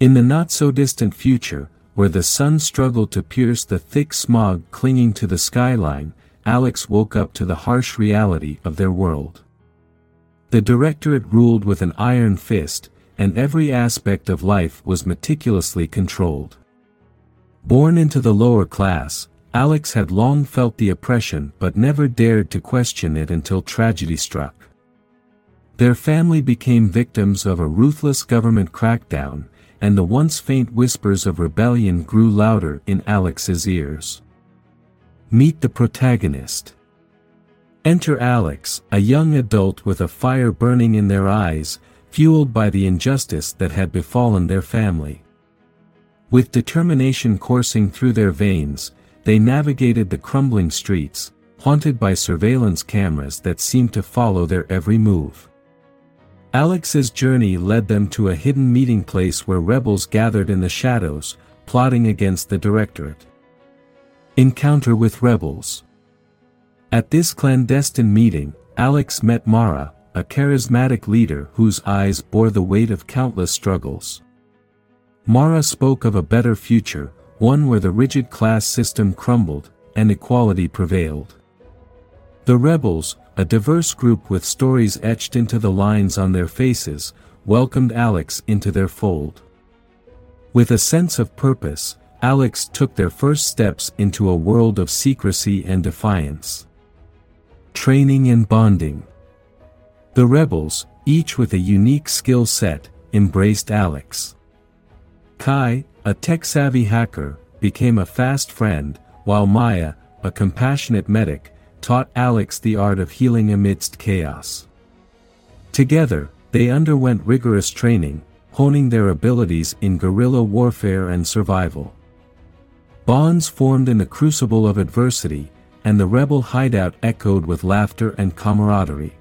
In the not-so-distant future, where the sun struggled to pierce the thick smog clinging to the skyline, Alex woke up to the harsh reality of their world. The directorate ruled with an iron fist, and every aspect of life was meticulously controlled. Born into the lower class, Alex had long felt the oppression but never dared to question it until tragedy struck. Their family became victims of a ruthless government crackdown, and the once faint whispers of rebellion grew louder in Alex's ears. Meet the protagonist. Enter Alex, a young adult with a fire burning in their eyes, fueled by the injustice that had befallen their family. With determination coursing through their veins, they navigated the crumbling streets, haunted by surveillance cameras that seemed to follow their every move. Alex's journey led them to a hidden meeting place where rebels gathered in the shadows, plotting against the Directorate. Encounter with Rebels At this clandestine meeting, Alex met Mara, a charismatic leader whose eyes bore the weight of countless struggles. Mara spoke of a better future, one where the rigid class system crumbled, and equality prevailed. The rebels, a diverse group with stories etched into the lines on their faces, welcomed Alex into their fold. With a sense of purpose, Alex took their first steps into a world of secrecy and defiance. Training and bonding. The rebels, each with a unique skill set, embraced Alex. Kai, a tech-savvy hacker, became a fast friend, while Maya, a compassionate medic, taught Alex the art of healing amidst chaos. Together, they underwent rigorous training, honing their abilities in guerrilla warfare and survival. Bonds formed in the crucible of adversity, and the rebel hideout echoed with laughter and camaraderie.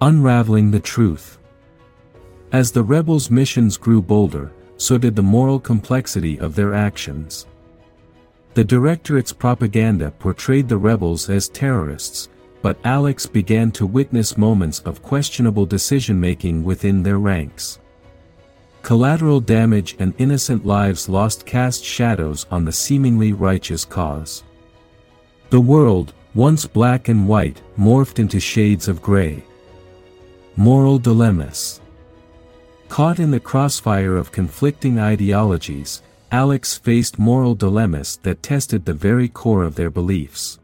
Unraveling the truth. As the rebels' missions grew bolder, so did the moral complexity of their actions. The Directorate's propaganda portrayed the rebels as terrorists, but Alex began to witness moments of questionable decision-making within their ranks. Collateral damage and innocent lives lost cast shadows on the seemingly righteous cause. The world, once black and white, morphed into shades of gray. Moral dilemmas. Caught in the crossfire of conflicting ideologies, Alex faced moral dilemmas that tested the very core of their beliefs.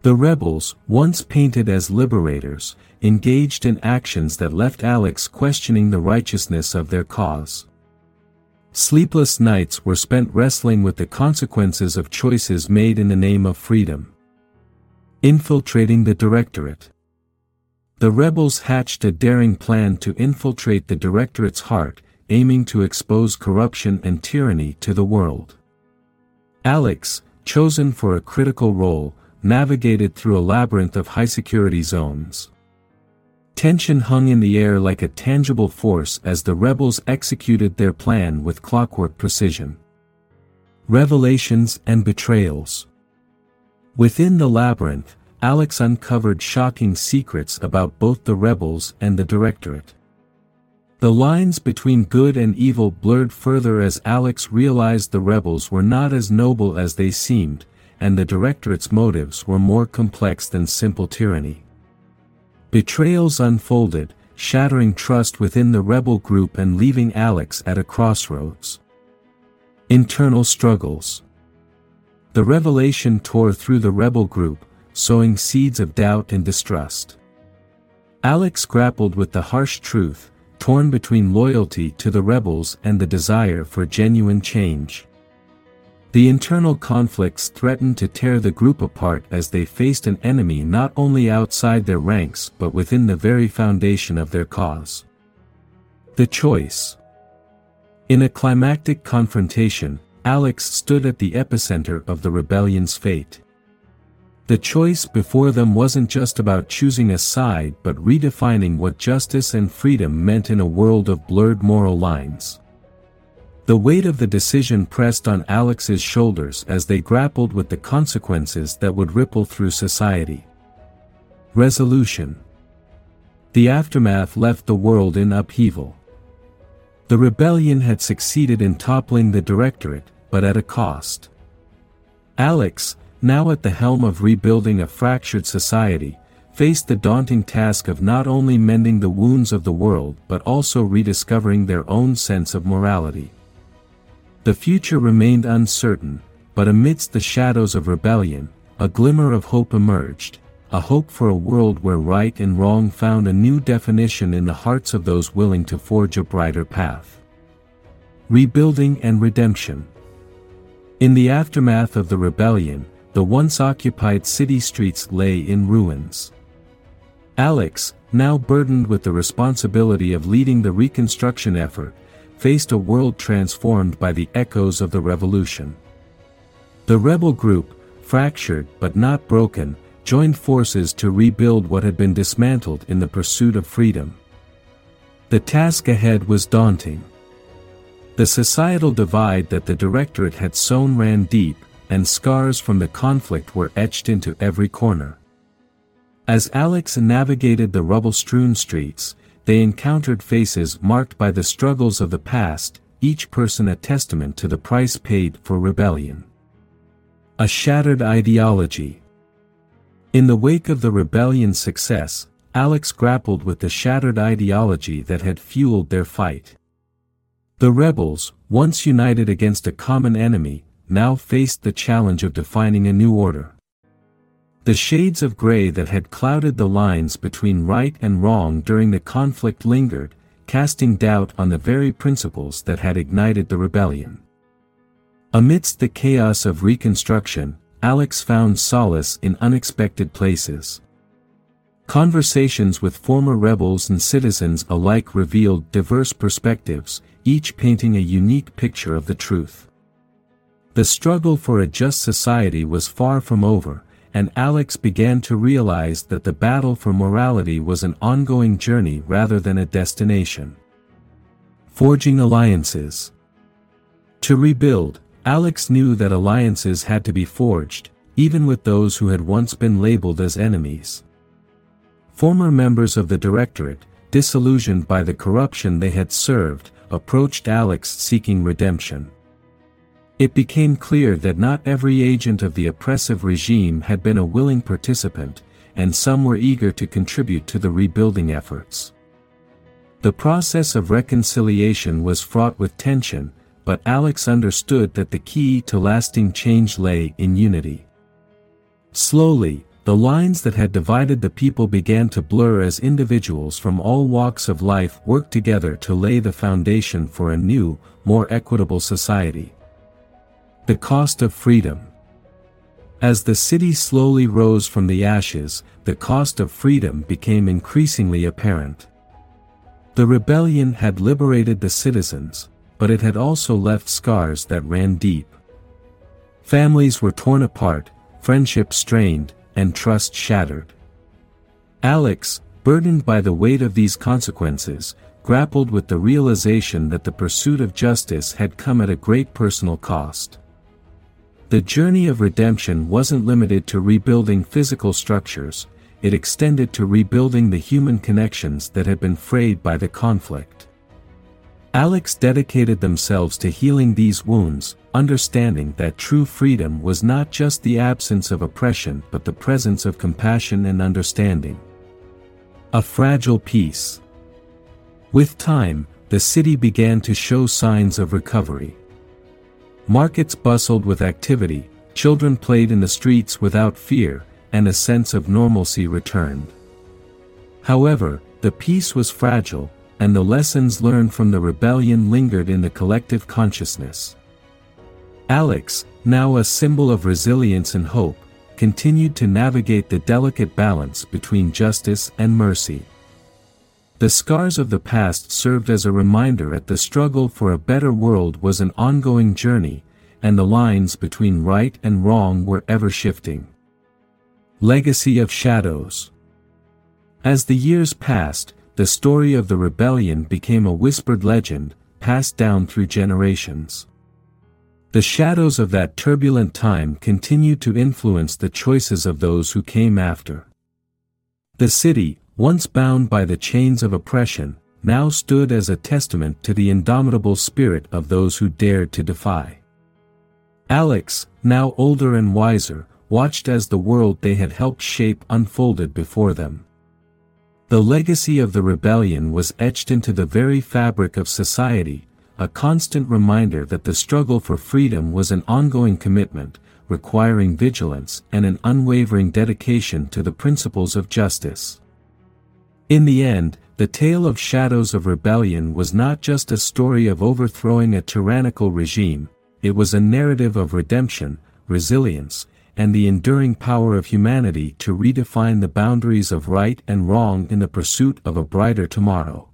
The rebels, once painted as liberators, engaged in actions that left Alex questioning the righteousness of their cause. Sleepless nights were spent wrestling with the consequences of choices made in the name of freedom. Infiltrating the Directorate. The rebels hatched a daring plan to infiltrate the Directorate's heart, aiming to expose corruption and tyranny to the world. Alex, chosen for a critical role, navigated through a labyrinth of high-security zones. Tension hung in the air like a tangible force as the rebels executed their plan with clockwork precision. Revelations and Betrayals Within the labyrinth, Alex uncovered shocking secrets about both the rebels and the Directorate. The lines between good and evil blurred further as Alex realized the rebels were not as noble as they seemed, and the Directorate's motives were more complex than simple tyranny. Betrayals unfolded, shattering trust within the rebel group and leaving Alex at a crossroads. Internal Struggles The revelation tore through the rebel group, sowing seeds of doubt and distrust. Alex grappled with the harsh truth, torn between loyalty to the rebels and the desire for genuine change. The internal conflicts threatened to tear the group apart as they faced an enemy not only outside their ranks but within the very foundation of their cause. The Choice In a climactic confrontation, Alex stood at the epicenter of the rebellion's fate. The choice before them wasn't just about choosing a side but redefining what justice and freedom meant in a world of blurred moral lines. The weight of the decision pressed on Alex's shoulders as they grappled with the consequences that would ripple through society. Resolution The aftermath left the world in upheaval. The rebellion had succeeded in toppling the Directorate, but at a cost. Alex, now at the helm of rebuilding a fractured society, faced the daunting task of not only mending the wounds of the world but also rediscovering their own sense of morality. The future remained uncertain, but amidst the shadows of rebellion, a glimmer of hope emerged, a hope for a world where right and wrong found a new definition in the hearts of those willing to forge a brighter path. Rebuilding and Redemption In the aftermath of the rebellion, the once occupied city streets lay in ruins. Alex, now burdened with the responsibility of leading the reconstruction effort, faced a world transformed by the echoes of the revolution. The rebel group, fractured but not broken, joined forces to rebuild what had been dismantled in the pursuit of freedom. The task ahead was daunting. The societal divide that the Directorate had sown ran deep, and scars from the conflict were etched into every corner. As Alex navigated the rubble-strewn streets, they encountered faces marked by the struggles of the past, each person a testament to the price paid for rebellion. A shattered ideology. In the wake of the rebellion's success, Alex grappled with the shattered ideology that had fueled their fight. The rebels, once united against a common enemy, now faced the challenge of defining a new order. The shades of gray that had clouded the lines between right and wrong during the conflict lingered, casting doubt on the very principles that had ignited the rebellion. Amidst the chaos of reconstruction, Alex found solace in unexpected places. Conversations with former rebels and citizens alike revealed diverse perspectives, each painting a unique picture of the truth. The struggle for a just society was far from over, and Alex began to realize that the battle for morality was an ongoing journey rather than a destination. Forging alliances. To rebuild, Alex knew that alliances had to be forged, even with those who had once been labeled as enemies. Former members of the Directorate, disillusioned by the corruption they had served, approached Alex seeking redemption. It became clear that not every agent of the oppressive regime had been a willing participant, and some were eager to contribute to the rebuilding efforts. The process of reconciliation was fraught with tension, but Alex understood that the key to lasting change lay in unity. Slowly, the lines that had divided the people began to blur as individuals from all walks of life worked together to lay the foundation for a new, more equitable society. The cost of freedom. As the city slowly rose from the ashes, the cost of freedom became increasingly apparent. The rebellion had liberated the citizens, but it had also left scars that ran deep. Families were torn apart, friendships strained, and trust shattered. Alex, burdened by the weight of these consequences, grappled with the realization that the pursuit of justice had come at a great personal cost. The journey of redemption wasn't limited to rebuilding physical structures, it extended to rebuilding the human connections that had been frayed by the conflict. Alex dedicated themselves to healing these wounds, understanding that true freedom was not just the absence of oppression but the presence of compassion and understanding. A fragile peace. With time, the city began to show signs of recovery. Markets bustled with activity, children played in the streets without fear, and a sense of normalcy returned. However, the peace was fragile, and the lessons learned from the rebellion lingered in the collective consciousness. Alex, now a symbol of resilience and hope, continued to navigate the delicate balance between justice and mercy. The scars of the past served as a reminder that the struggle for a better world was an ongoing journey, and the lines between right and wrong were ever shifting. Legacy of Shadows As the years passed, the story of the rebellion became a whispered legend, passed down through generations. The shadows of that turbulent time continued to influence the choices of those who came after. The city, once bound by the chains of oppression, now stood as a testament to the indomitable spirit of those who dared to defy. Alex, now older and wiser, watched as the world they had helped shape unfolded before them. The legacy of the rebellion was etched into the very fabric of society, a constant reminder that the struggle for freedom was an ongoing commitment, requiring vigilance and an unwavering dedication to the principles of justice. In the end, the tale of Shadows of Rebellion was not just a story of overthrowing a tyrannical regime, it was a narrative of redemption, resilience, and the enduring power of humanity to redefine the boundaries of right and wrong in the pursuit of a brighter tomorrow.